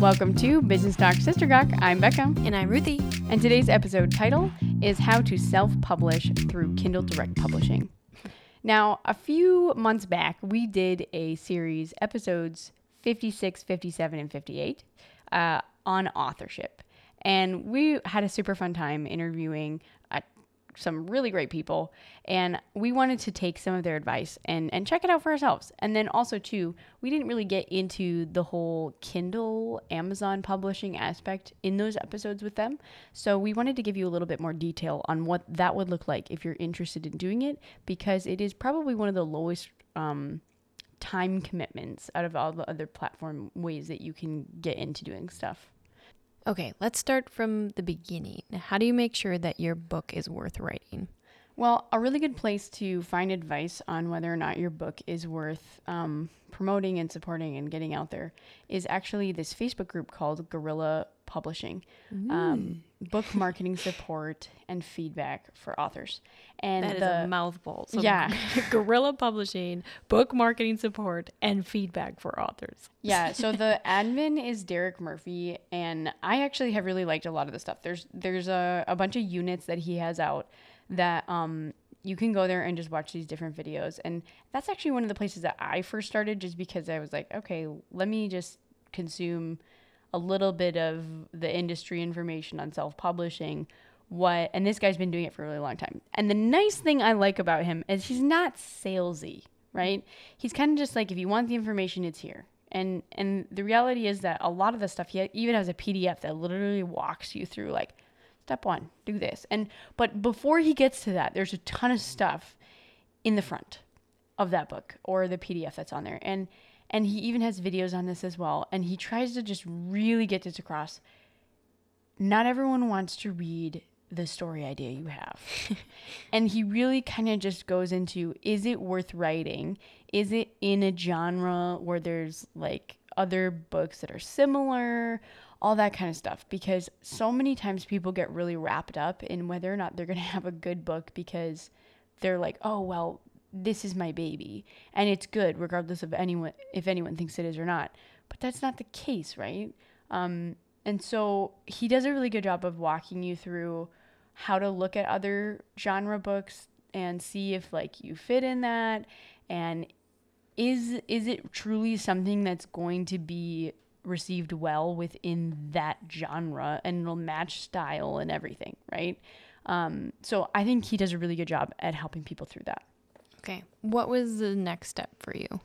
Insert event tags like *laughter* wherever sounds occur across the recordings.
Welcome to Business Talk Sister Gawk. I'm Becca. And I'm Ruthie. And today's episode title is How to Self Publish Through Kindle Direct Publishing. Now, a few months back, we did a series, episodes 56, 57, and 58, uh, on authorship. And we had a super fun time interviewing some really great people. And we wanted to take some of their advice and, and check it out for ourselves. And then also, too, we didn't really get into the whole Kindle, Amazon publishing aspect in those episodes with them. So we wanted to give you a little bit more detail on what that would look like if you're interested in doing it, because it is probably one of the lowest. Um, time commitments out of all the other platform ways that you can get into doing stuff. Okay, let's start from the beginning. How do you make sure that your book is worth writing? Well, a really good place to find advice on whether or not your book is worth um, promoting and supporting and getting out there is actually this Facebook group called Guerrilla Publishing um, Book Marketing Support and Feedback for Authors. And That is the, a mouthful. So Yeah. *laughs* guerrilla publishing, book marketing support, and feedback for authors. yeah so the admin is derek murphy and i actually have really liked a lot of the stuff there's there's a, a bunch of units that he has out that um you can go there and just watch these different videos and that's actually one of the places that i first started just because i was like okay let me just consume a little bit of the industry information on self-publishing what and this guy's been doing it for a really long time. And the nice thing i like about him is he's not salesy right? He's kind of just like if you want the information it's here. And and the reality is that a lot of the stuff he even has a pdf that literally walks you through like step one do this. And but before he gets to that there's a ton of stuff in the front of that book or the pdf that's on there. And and he even has videos on this as well and he tries to just really get this across not everyone wants to read the story idea you have. *laughs* and he really kind of just goes into is it worth writing? Is it in a genre where there's like other books that are similar? All that kind of stuff. Because so many times people get really wrapped up in whether or not they're going *laughs* to have a good book because they're like, oh, well, this is my baby. And it's good regardless of anyone, if anyone thinks it is or not. But that's not the case, right? Um, and so he does a really good job of walking you through how to look at other genre books and see if like you fit in that and is is it truly something that's going to be received well within that genre and it'll match style and everything, right? Um, so I think he does a really good job at helping people through that. Okay. What was the next step for you?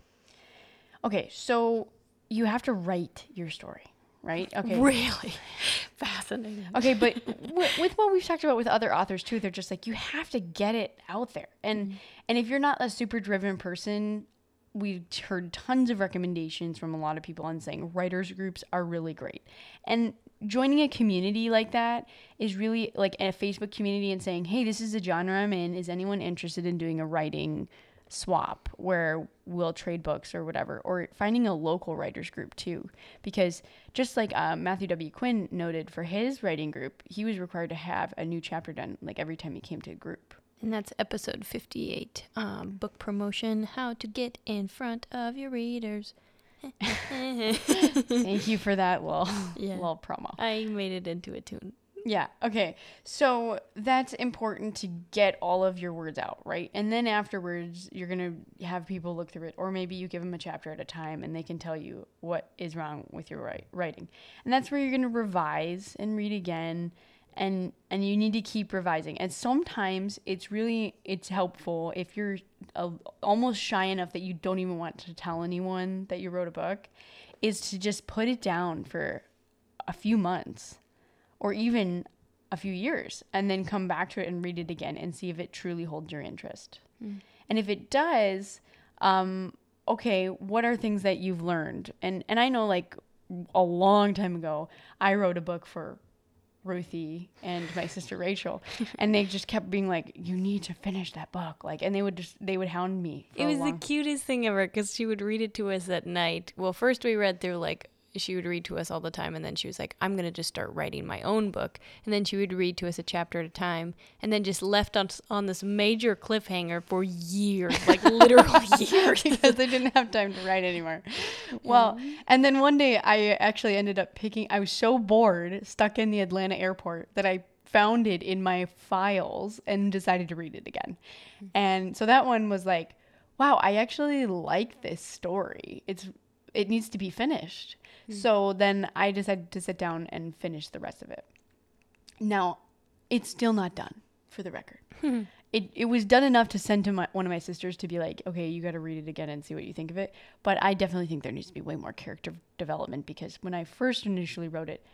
Okay, so you have to write your story, right? Okay. Really *laughs* fascinating. Okay, but *laughs* w- with what we've talked about with other authors too, they're just like you have to get it out there, and mm-hmm. and if you're not a super driven person, we've heard tons of recommendations from a lot of people on saying writers groups are really great, and joining a community like that is really like a Facebook community and saying, hey, this is the genre I'm in. Is anyone interested in doing a writing? swap where we'll trade books or whatever, or finding a local writers group too. Because just like uh, Matthew W. Quinn noted for his writing group, he was required to have a new chapter done like every time he came to a group. And that's episode 58 um, book promotion how to get in front of your readers. *laughs* Thank you for that little, *laughs* Yeah. little promo. I made it into a tune. Yeah. Okay. So that's important to get all of your words out, right? And then afterwards, you're going to have people look through it, or maybe you give them a chapter at a time and they can tell you what is wrong with your write- writing. And that's where you're going to revise and read again. And, and you need to keep revising. And sometimes it's really it's helpful if you're uh, almost shy enough that you don't even want to tell anyone that you wrote a book, is to just put it down for a few months or even a few years and then come back to it and read it again and see if it truly holds your interest. And if it does, um, okay, what are things that you've learned? And and I know like a long time ago, I wrote a book for Ruthie and my sister Rachel, and they just kept being like, "You need to finish that book," like, and they would just they would hound me. It was the cutest thing ever because she would read it to us at night. Well, first we read through like she would read to us all the time, and then she was like, "I'm gonna just start writing my own book," and then she would read to us a chapter at a time, and then just left us on this major cliffhanger for years, like *laughs* literal *laughs* years. because they didn't have time to write anymore. Well, and then one day I actually ended up picking, I was so bored, stuck in the Atlanta airport, that I found it in my files and decided to read it again. Mm-hmm. And so that one was like, wow, I actually like this story. It's it needs to be finished. Hmm. So then I decided to sit down and finish the rest of it. Now, it's still not done for the record. Hmm. it, it was done enough to send to my, one of my sisters to be like, okay, you got to read it again and see what you think of it. But I definitely think there needs to be way more character development because when I first initially wrote it,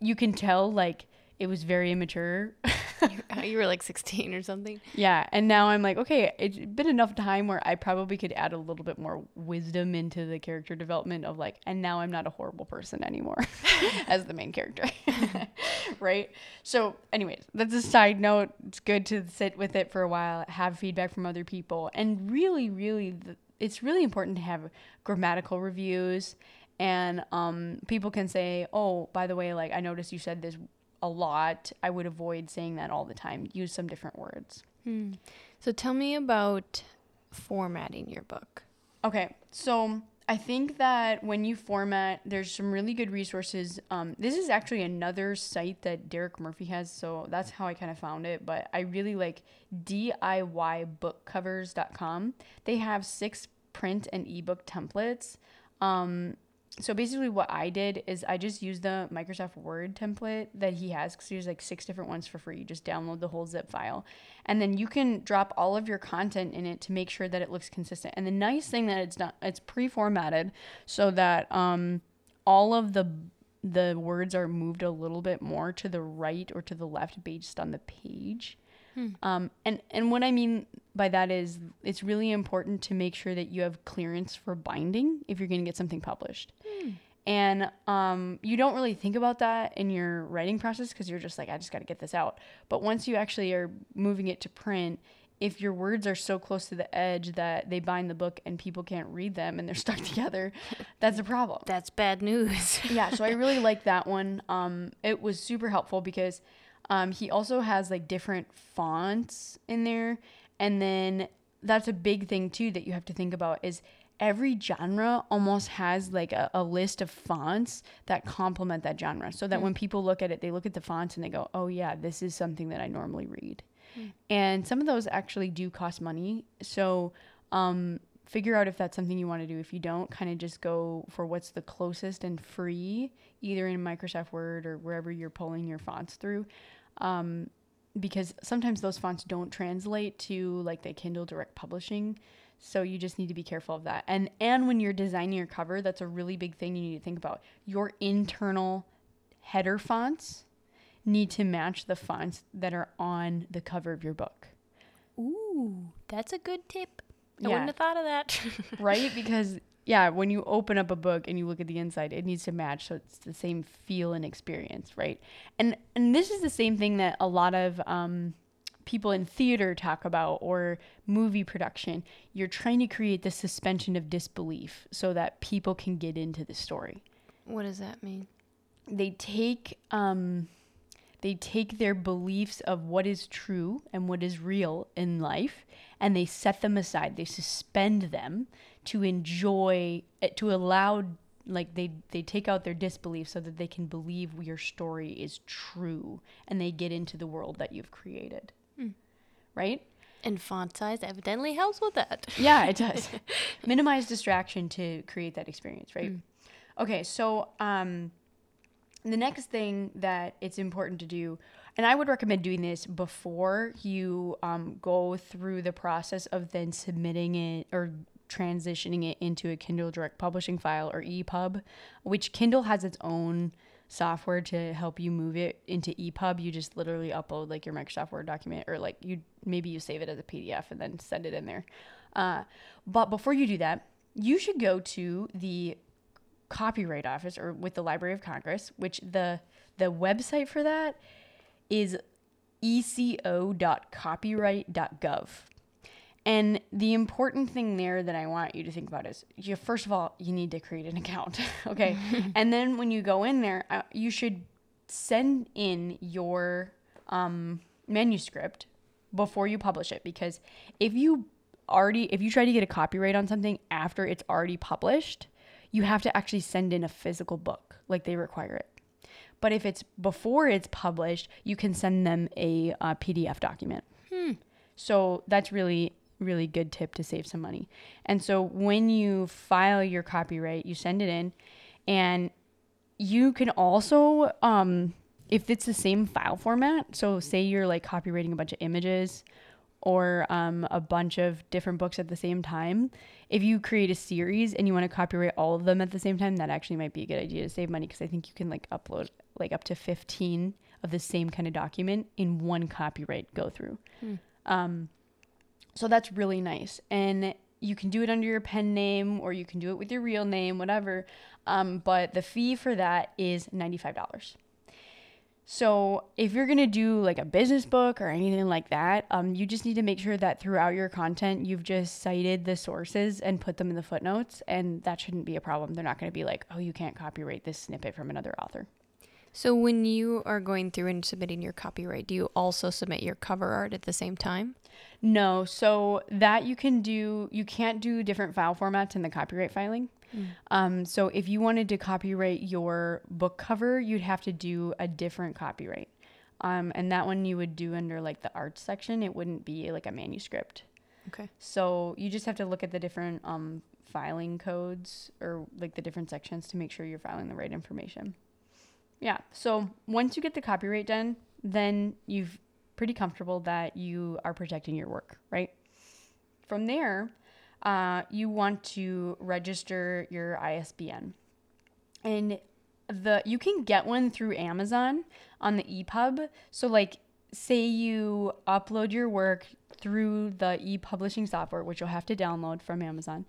you can tell like it was very immature. you, you were like *laughs* 16 or something. yeah. And now I'm like, okay, it's been enough time where I probably could add a little bit more wisdom into the character development of like, and now I'm not a horrible person anymore *laughs* as the main character. *laughs* right. So, anyways, that's a side note. It's good to sit with it for a while, have feedback from other people. And really, really, the, it's really important to have grammatical reviews. And um, people can say, oh, by the way, like, I noticed you said this a lot. I would avoid saying that all the time. Use some different words. So tell me about formatting your book. Okay, so I think that when you format, there's some really good resources. Um, this is actually another site that Derek Murphy has, so that's how I kind of found it. But I really like DIYbookcovers.com. They have six print and ebook templates. Um, so basically, what I did is I just used the Microsoft Word template that he has because there's like six different ones for free. You just download the whole zip file, and then you can drop all of your content in it to make sure that it looks consistent. And the nice thing that it's not it's pre-formatted so that um, all of the the words are moved a little bit more to the right or to the left based on the page. Um, and and what I mean by that is it's really important to make sure that you have clearance for binding if you're going to get something published. And um, you don't really think about that in your writing process because you're just like, I just got to get this out. But once you actually are moving it to print, if your words are so close to the edge that they bind the book and people can't read them and they're *laughs* stuck together, that's a problem That's bad news. *laughs* yeah, so I really like that one. Um, it was super helpful because um, he also has like different fonts in there, and then that's a big thing too that you have to think about is every genre almost has like a, a list of fonts that complement that genre, so that when people look at it, they look at the fonts and they go, "Oh yeah, this is something that I normally read." And some of those actually do cost money, so um, figure out if that's something you want to do. If you don't, kind of just go for what's the closest and free, either in Microsoft Word or wherever you're pulling your fonts through. Um, because sometimes those fonts don't translate to like the Kindle Direct Publishing. So you just need to be careful of that. And and when you're designing your cover, that's a really big thing you need to think about. Your internal header fonts need to match the fonts that are on the cover of your book. Ooh, that's a good tip. I Yeah. wouldn't have thought of that. *laughs* right? Because yeah, when you open up a book and you look at the inside, it needs to match so it's the same feel and experience, right? And and this is the same thing that a lot of um, people in theater talk about or movie production. You're trying to create the suspension of disbelief so that people can get into the story. what does that mean? They take um, they take their beliefs of what is true and what is real in life and they set them aside they suspend them to enjoy eh, to allow like they they take out their disbelief so that they can believe your story is true and they get into the world that you've created right And font size evidently helps with that. yeah, it *laughs* does. Minimize distraction to create that experience, right? Okay, so um, the next thing that it's important to do, and I would recommend doing this before you um, go through the process of then submitting it or transitioning it into a Kindle Direct Publishing file or EPUB, which Kindle has its own software to help you move it into EPUB. You just literally upload like your Microsoft Word document, or like you maybe you save it as a PDF and then send it in there. Uh, but before you do that, you should go to the Copyright Office or with the Library of Congress, which the the website for that is eco.copyright.gov. And the important thing there that I want you to think about is you first of all, you need to create an account. *laughs* okay. *laughs* and then when you go in there, uh, you should send in your um, manuscript before you publish it because if you already if you try to get a copyright on something after it's already published, you have to actually send in a physical book like they require it. But if it's before it's published, you can send them a, uh PDF document. So that's really really good tip to save some money. And so when you file your copyright, you send it in and you can also um if it's the same file format, so say you're like copyrighting a bunch of images or um, a bunch of different books at the same time, if you create a series and you want to copyright all of them at the same time, that actually might be a good idea to save money because I think you can like upload like up to 15 of the same kind of document in one copyright go through. Um, so that's really nice. And you can do it under your pen name or you can do it with your real name, whatever. Um, but the fee for that is $95. So if you're gonna do like a business book or anything like that, um, you just need to make sure that throughout your content you've just cited the sources and put them in the footnotes, and that shouldn't be a problem. They're not gonna be like, oh, you can't copyright this snippet from another author. So when you are going through and submitting your copyright, do you also submit your cover art at the same time? No, so that you can do, you can't do different file formats in the copyright filing. Um, so if you wanted to copyright your book cover, you'd have to do a different copyright. Um, and that one you would do under like the arts section. It wouldn't be like a manuscript. Okay. So you just have to look at the different um, filing codes or like the different sections to make sure you're filing the right information. Yeah. So once you get the copyright done, then you've pretty comfortable that you are protecting your work, right? From there, uh, you want to register your ISBN, and the you can get one through Amazon on the EPUB. So like, say you upload your work through the e-publishing software, which you'll have to download from Amazon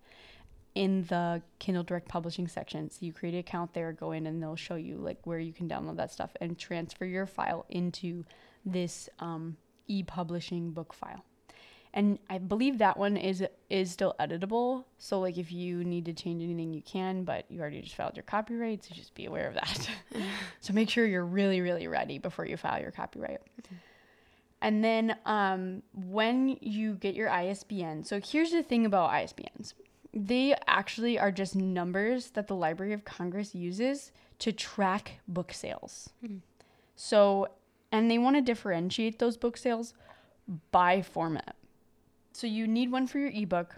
in the Kindle Direct Publishing section. So you create an account there, go in, and they'll show you like where you can download that stuff and transfer your file into this um, e-publishing book file. And I believe that one is is still editable. So like if you need to change anything, you can. But you already just filed your copyright, so just be aware of that. *laughs* so make sure you're really really ready before you file your copyright. And then um, when you get your ISBN, so here's the thing about ISBNs they actually are just numbers that the Library of Congress uses to track book sales. Hmm. So, and they want to differentiate those book sales by format. So, you need one for your ebook,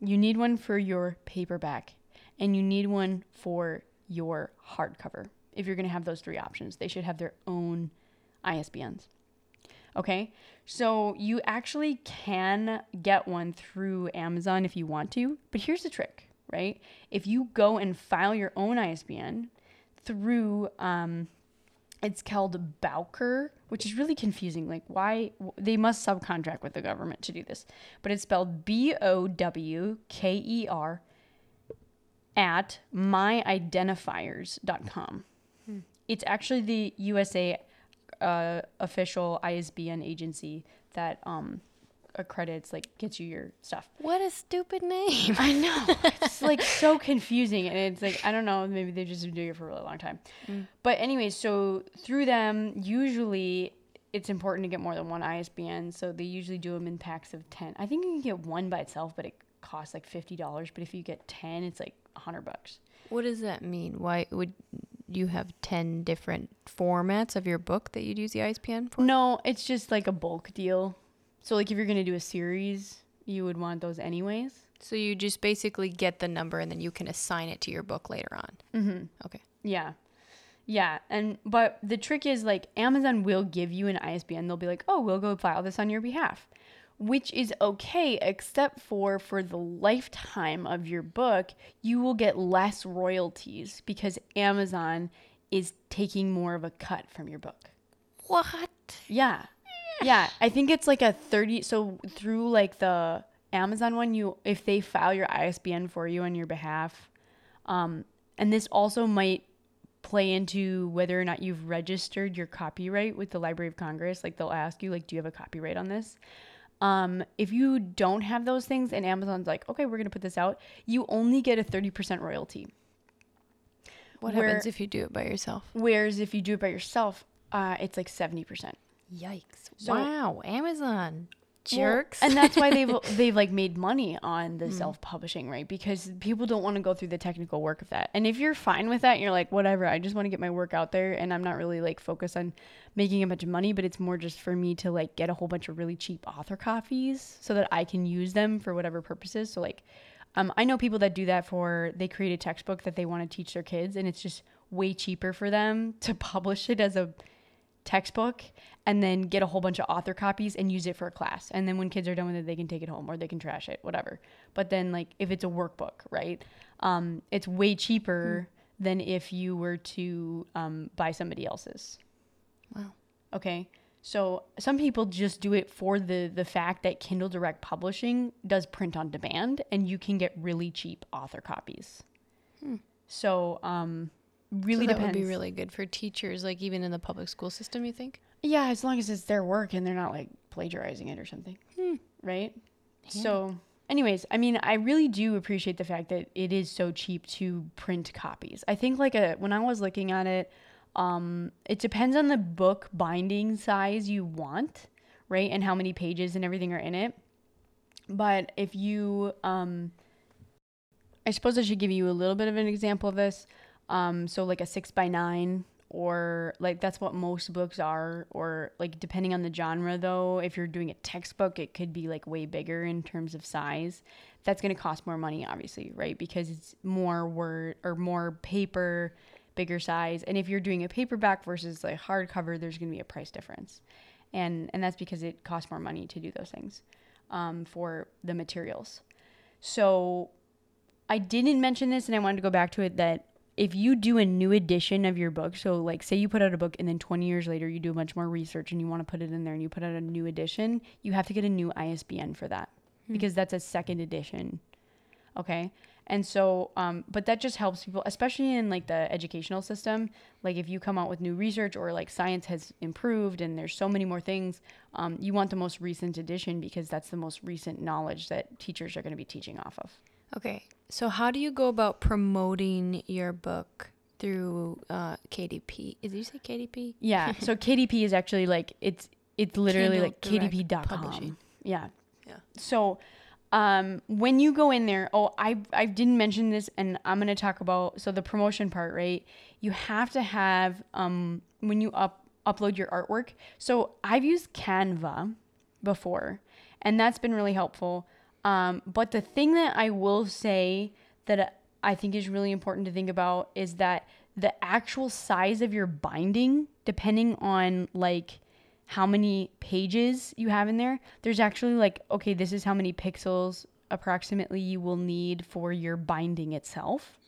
you need one for your paperback, and you need one for your hardcover. If you're going to have those three options, they should have their own ISBNs. Okay, so you actually can get one through Amazon if you want to, but here's the trick, right? If you go and file your own ISBN through, um, it's called Bowker, which is really confusing. Like, why they must subcontract with the government to do this, but it's spelled B O W K E R at myidentifiers.com. It's actually the USA uh, official ISBN agency that um, accredits, like, gets you your stuff. What a stupid name. I know. *laughs* It's like so confusing. And it's like, I don't know, maybe they've just been doing it for a really long time. But, anyways, so through them, usually it's important to get more than one ISBN. So they usually do them in packs of 10. I think you can get one by itself, but it costs like $50. But if you get 10, it's like 100 bucks. What does that mean? Why would you have 10 different formats of your book that you'd use the ISBN for? No, it's just like a bulk deal. So, like, if you're going to do a series, you would want those anyways. So you just basically get the number and then you can assign it to your book later on. Mm-hmm. Okay. Yeah. Yeah. And, but the trick is like Amazon will give you an ISBN. They'll be like, oh, we'll go file this on your behalf, which is okay, except for for the lifetime of your book, you will get less royalties because Amazon is taking more of a cut from your book. What? Yeah. Yeah. I think it's like a 30. So through like the Amazon one, you, if they file your ISBN for you on your behalf, um, and this also might play into whether or not you've registered your copyright with the Library of Congress. Like they'll ask you, like, do you have a copyright on this? Um, if you don't have those things and Amazon's like, okay, we're going to put this out, you only get a 30% royalty. What Where- happens if you do it by yourself? Whereas if you do it by yourself, uh, it's like 70%. Yikes! So- wow, Amazon Well, and that's why they've *laughs* they've like made money on the self-publishing, right? Because people don't want to go through the technical work of that. And if you're fine with that, you're like, whatever, I just want to get my work out there and I'm not really like focused on making a bunch of money, but it's more just for me to like get a whole bunch of really cheap author copies so that I can use them for whatever purposes. So like um, I know people that do that for they create a textbook that they want to teach their kids and it's just way cheaper for them to *laughs* publish it as a textbook and then get a whole bunch of author copies and use it for a class. And then when kids are done with it, they can take it home or they can trash it, whatever. But then like if it's a workbook, right? Um, it's way cheaper than if you were to um, buy somebody else's. wow. Okay. So some people just do it for the the fact that Kindle Direct Publishing does print on demand and you can get really cheap author copies. So um really so that depends. would be really good for teachers, like even in the public school system. You think? Yeah, as long as it's their work and they're not like plagiarizing it or something. Right? So, anyways, I mean, I really do appreciate the fact that it is so cheap to print copies. I think like a when I was looking at it, um it depends on the book binding size you want, right? And how many pages and everything are in it. But if you um I suppose I should give you a little bit of an example of this. Um, so like a six by nine, or like that's what most books are, or like depending on the genre though, if you're doing a textbook, it could be like way bigger in terms of size. That's gonna cost more money, obviously, right? Because it's more word or more paper, bigger size. And if you're doing a paperback versus like hardcover, there's gonna be a price difference. And and that's because it costs more money to do those things um, for the materials. So I didn't mention this and I wanted to go back to it that if you do a new edition of your book, so like say you put out a book and then 20 years later you do a bunch more research and you want to put it in there and you put out a new edition, you have to get a new ISBN for that because that's a second edition. Okay. And so, um, but that just helps people, especially in like the educational system. Like if you come out with new research or like science has improved and there's so many more things, um, you want the most recent edition because that's the most recent knowledge that teachers are going to be teaching off of. Okay. So how do you go about promoting your book through uh, KDP? Did you say KDP? Yeah. *laughs* So KDP is actually like it's it's literally Kindle like KDP.com. Publishing. Yeah. Yeah. So um when you go in there, oh I I didn't mention this and I'm gonna talk about so the promotion part, right? You have to have um when you up upload your artwork. So I've used Canva before and that's been really helpful. Um, but the thing that I will say that I think is really important to think about is that the actual size of your binding, depending on like how many pages you have in there, there's actually like, okay, this is how many pixels approximately you will need for your binding itself.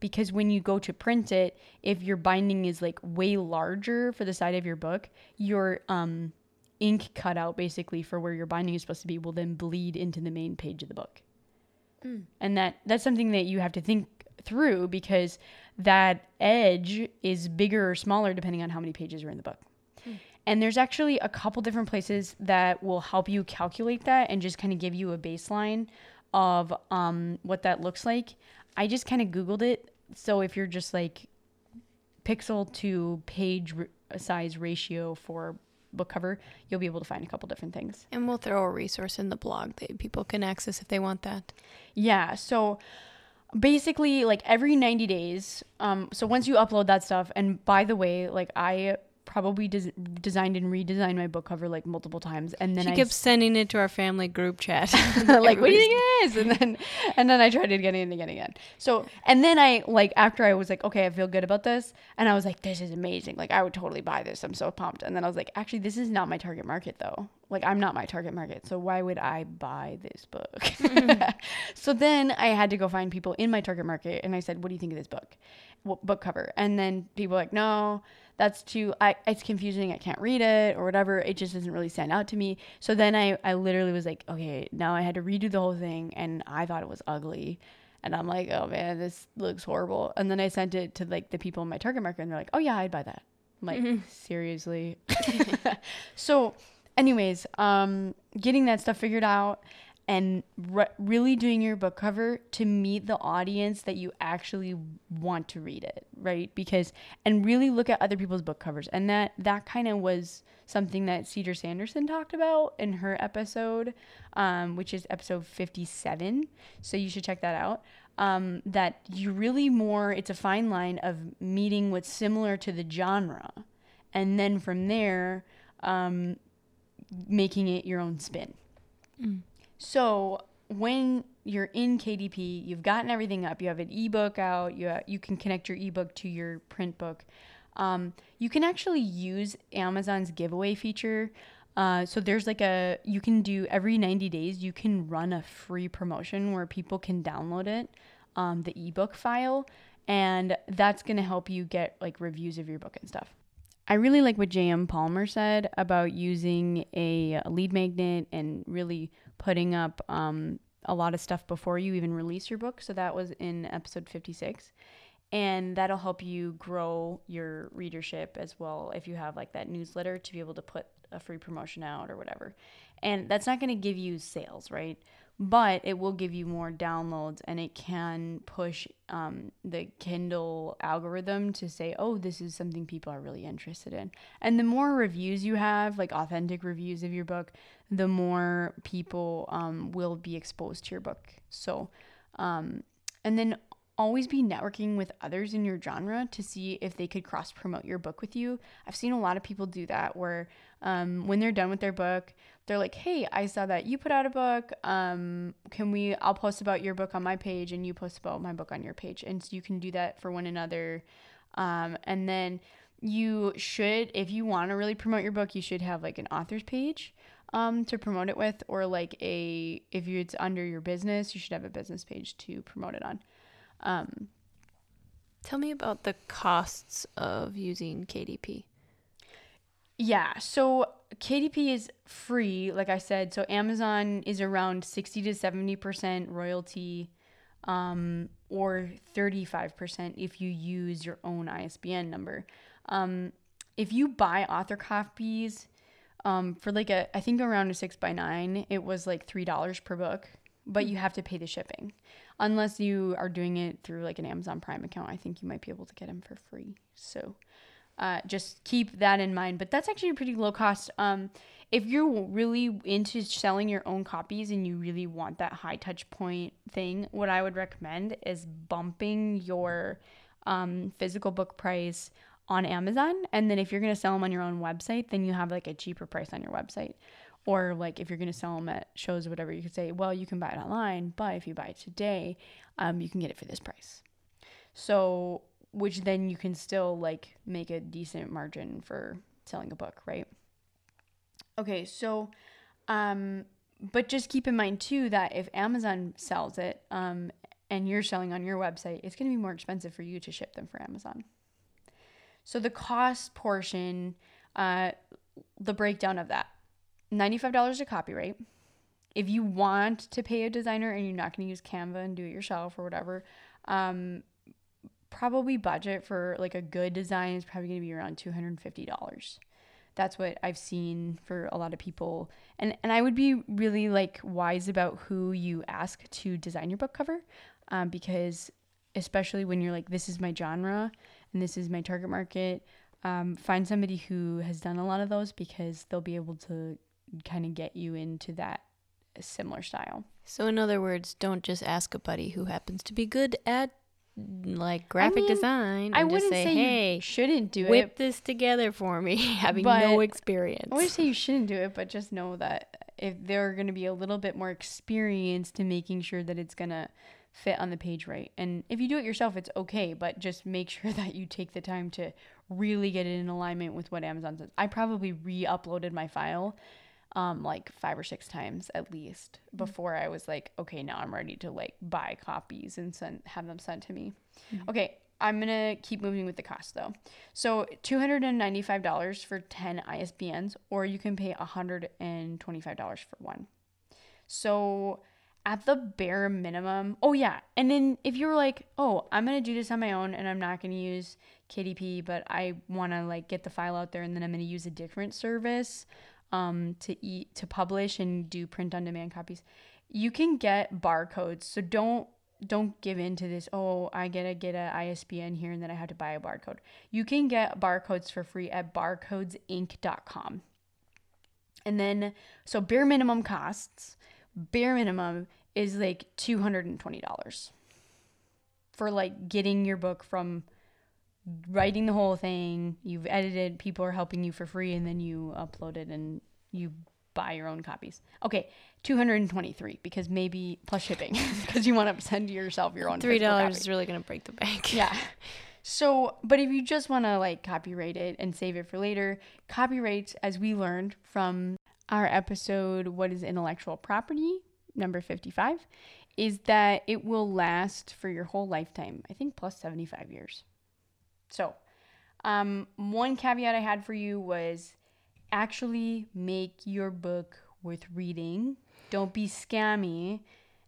Because when you go to print it, if your binding is like way larger for the side of your book, your um, ink cutout basically for where your binding is supposed to be will then bleed into the main page of the book. And that that's something that you have to think through because that edge is bigger or smaller depending on how many pages are in the book. And there's actually a couple different places that will help you calculate that and just kind of give you a baseline of um, what that looks like. I just kind of Googled it. So if you're just like pixel to page r- size ratio for book cover, you'll be able to find a couple different things. And we'll throw a resource in the blog that people can access if they want that. Yeah. So basically, like every 90 days, um, so once you upload that stuff, and by the way, like I probably des- designed and redesigned my book cover like multiple times, and then she I kept sending it to our family group chat. *laughs* like, what do you think it is? And then, and then I tried it again and again and again. So, and then I like after I was like, okay, I feel good about this, and I was like, this is amazing. Like, I would totally buy this. I'm so pumped. And then I was like, actually, this is not my target market though. Like, I'm not my target market. So why would I buy this book? *laughs* *laughs* so then I had to go find people in my target market, and I said, what do you think of this book, what book cover? And then people like, no, that's too I, it's confusing i can't read it or whatever it just doesn't really stand out to me. So then i i literally was like okay now i had to redo the whole thing and i thought it was ugly. And i'm like oh man this looks horrible. And then i sent it to like the people in my target market and they're like oh yeah i'd buy that. I'm like seriously? *laughs* So anyways, um, getting that stuff figured out and re- really doing your book cover to meet the audience that you actually want to read it, right? Because and really look at other people's book covers, and that that kind of was something that Cedar Sanderson talked about in her episode, um, which is episode fifty-seven. So you should check that out. Um, that you really more it's a fine line of meeting what's similar to the genre, and then from there, um, making it your own spin. Mm. So when you're in KDP, you've gotten everything up. You have an ebook out. You you can connect your ebook to your print book. Um, you can actually use Amazon's giveaway feature. Uh, so there's like a you can do every 90 days. You can run a free promotion where people can download it, um, the ebook file, and that's gonna help you get like reviews of your book and stuff. I really like what J.M. Palmer said about using a lead magnet and really putting up um, a lot of stuff before you even release your book. So that was in episode 56. And that'll help you grow your readership as well if you have like that newsletter to be able to put a free promotion out or whatever. And that's not going to give you sales, right? But it will give you more downloads and it can push um, the Kindle algorithm to say, oh, this is something people are really interested in. And the more reviews you have, like authentic reviews of your book, the more people um, will be exposed to your book. So, um, and then always be networking with others in your genre to see if they could cross promote your book with you. I've seen a lot of people do that where um, when they're done with their book, they're like, "Hey, I saw that you put out a book. Um, can we? I'll post about your book on my page, and you post about my book on your page, and so you can do that for one another. Um, and then you should, if you want to really promote your book, you should have like an author's page." Um, to promote it with, or like a if it's under your business, you should have a business page to promote it on. Um, Tell me about the costs of using KDP. Yeah, so KDP is free, like I said. So Amazon is around 60 to 70% royalty um, or 35% if you use your own ISBN number. Um, if you buy author copies um, for like a, I think around a six by nine, it was like $3 per book, but you have to pay the shipping. Unless you are doing it through like an Amazon Prime account, I think you might be able to get them for free. So, uh, just keep that in mind. But that's actually a pretty low cost. Um, if you're really into selling your own copies and you really want that high touch point thing, what I would recommend is bumping your um, physical book price on Amazon. And then if you're going to sell them on your own website, then you have like a cheaper price on your website. Or like if you're going to sell them at shows or whatever, you could say, well, you can buy it online, but if you buy it today, um, you can get it for this price. So which then you can still like make a decent margin for selling a book, right? Okay, so um but just keep in mind too that if Amazon sells it um and you're selling on your website, it's going to be more expensive for you to ship them for Amazon. So the cost portion uh the breakdown of that. $95 a copyright. If you want to pay a designer and you're not going to use Canva and do it yourself or whatever, um, probably budget for like a good design is probably going to be around $250 that's what i've seen for a lot of people and and i would be really like wise about who you ask to design your book cover um, because especially when you're like this is my genre and this is my target market um, find somebody who has done a lot of those because they'll be able to kind of get you into that similar style So, in other words, don't just ask a buddy who happens to be good at like graphic mean, design. i wouldn't say, say, hey, you shouldn't do it whip this together for me, *laughs* having no experience. I wouldn't say you shouldn't do it, but just know that if they're going to be a little bit more experienced in making sure that it's going to fit on the page right. And if you do it yourself, it's okay, but just make *laughs* sure that you take the time to really get it in alignment with what Amazon says. I probably re uploaded my file um, like five or six times at least before I was like, okay, now I'm ready to like buy copies and send have them sent to me. Okay, I'm gonna keep moving with the cost though. So two hundred and ninety five dollars for ten ISBNs, or you can pay hundred and twenty five dollars for one. So at the bare minimum, oh yeah, and then if you're like, oh, I'm gonna do this on my own and I'm not gonna use KDP, but I wanna like get the file out there and then I'm gonna use a different service. Um, to eat to publish and do print on demand copies, you can get barcodes. So don't don't give in to this. Oh, I gotta get a ISBN here and then I have to buy a barcode. You can get barcodes for free at barcodesinc.com. And then so bare minimum costs, bare minimum is like two hundred and twenty dollars for like getting your book from writing the whole thing. You've edited, people are helping you for free, and then you upload it and you buy your own copies. Okay, 223 because maybe plus shipping *laughs* because you want to send yourself your own Three dollars is really gonna break the bank. Yeah. *laughs* So, but if you just want to like copyright it and save it for later, copyrights, as we learned from our episode, What is Intellectual Property, number 55, is that it will last for your whole lifetime. I think plus 75 years. So, um, one caveat I had for you was actually make your book worth reading. Don't be scammy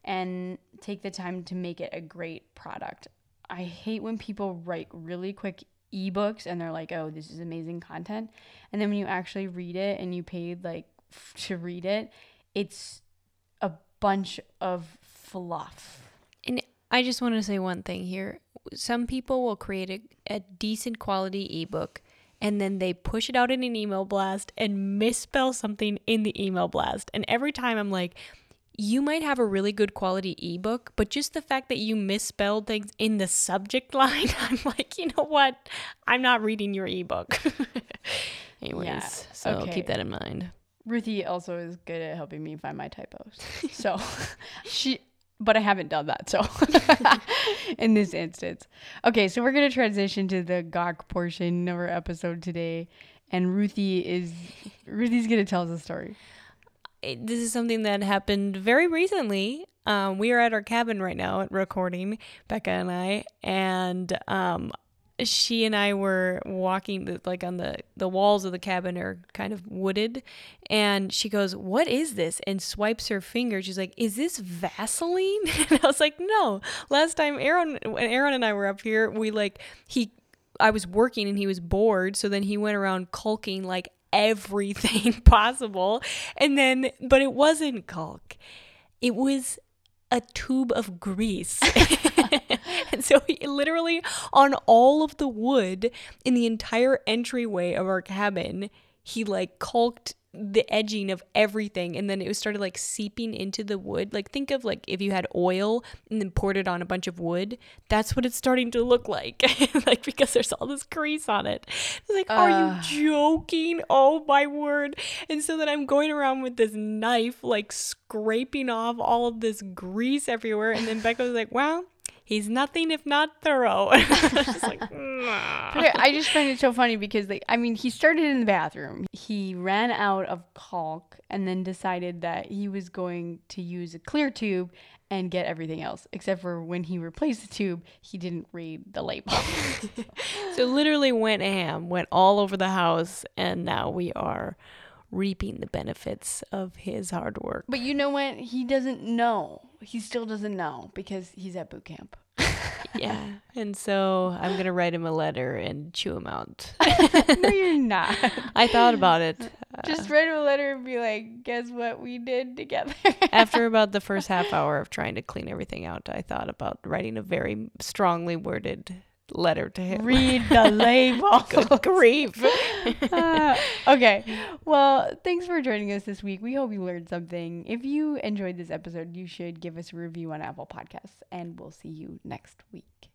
and take the time to make it a great product. I hate when people write really quick ebooks and they're like, "Oh, this is amazing content." And then when you actually read it and you paid like f- *laughs* to read it, it's a bunch of fluff. And I just want to say one thing here. Some people will create a, a decent quality ebook and then they push it out in an email blast and misspell something in the email blast. And every time I'm like, you might have a really good quality ebook, but just the fact that you misspelled things in the subject *laughs* line, *laughs* I'm like, you know what? I'm not reading your ebook. *laughs* Anyways, Yeah, so okay. keep that in mind. Ruthie also is good at helping me find my typos. So she but I haven't done that. So *laughs* in this instance. Okay, so we're going to transition to the gawk portion of our episode today and Ruthie is Ruthie's going to tell us a story. it- this is something that happened very recently. Um, we are at our cabin right now recording, Becca and I, and um, she and I were walking like on the the walls of the cabin are kind of wooded, and she goes, "What is this?" and swipes her finger. She's like, "Is this Vaseline?" *laughs* and I was like, "No." Last time Aaron Aaron and I were up here, we like he I was working and he was bored, so then he went around caulking like everything *laughs* possible. And then but it wasn't caulk. It was a tube of grease. *laughs* and so he literally on all of the wood in the entire entryway of our cabin, he like caulked the edging of everything and then it was started like seeping into the wood. Like think of like if you had oil and then poured it on a bunch of wood that's what it's starting to look like. *laughs* Like because there's all this grease on it. It's like are you joking? Oh my word. And so then i'm going around with this knife like scraping off all of this grease everywhere and then becca was like well he's nothing if not thorough I *laughs* just like *laughs* "Nah." I just find it so funny because like I mean he started in the bathroom. He ran out of caulk and then decided that he was going to use a clear tube and get everything else. Except for when he replaced the tube, he didn't read the label. *laughs* So literally went ham, went all over the house, and now we are reaping the benefits of his hard work. but you know what? He doesn't know. He still doesn't know because he's at boot camp. *laughs* Yeah. And so I'm gonna write him a letter and chew him out. *laughs* no, you're not. I thought about it. Uh, Just write him a letter and be like, guess what we did together. *laughs* after about the first half hour of trying to clean everything out, I thought about writing a very strongly worded letter to him. read the *laughs* label. Good grief. Uh, *laughs* okay. Well, thanks for joining us this week. We hope you learned something. If you enjoyed this episode, you should give us a review on Apple Podcasts, and we'll see you next week.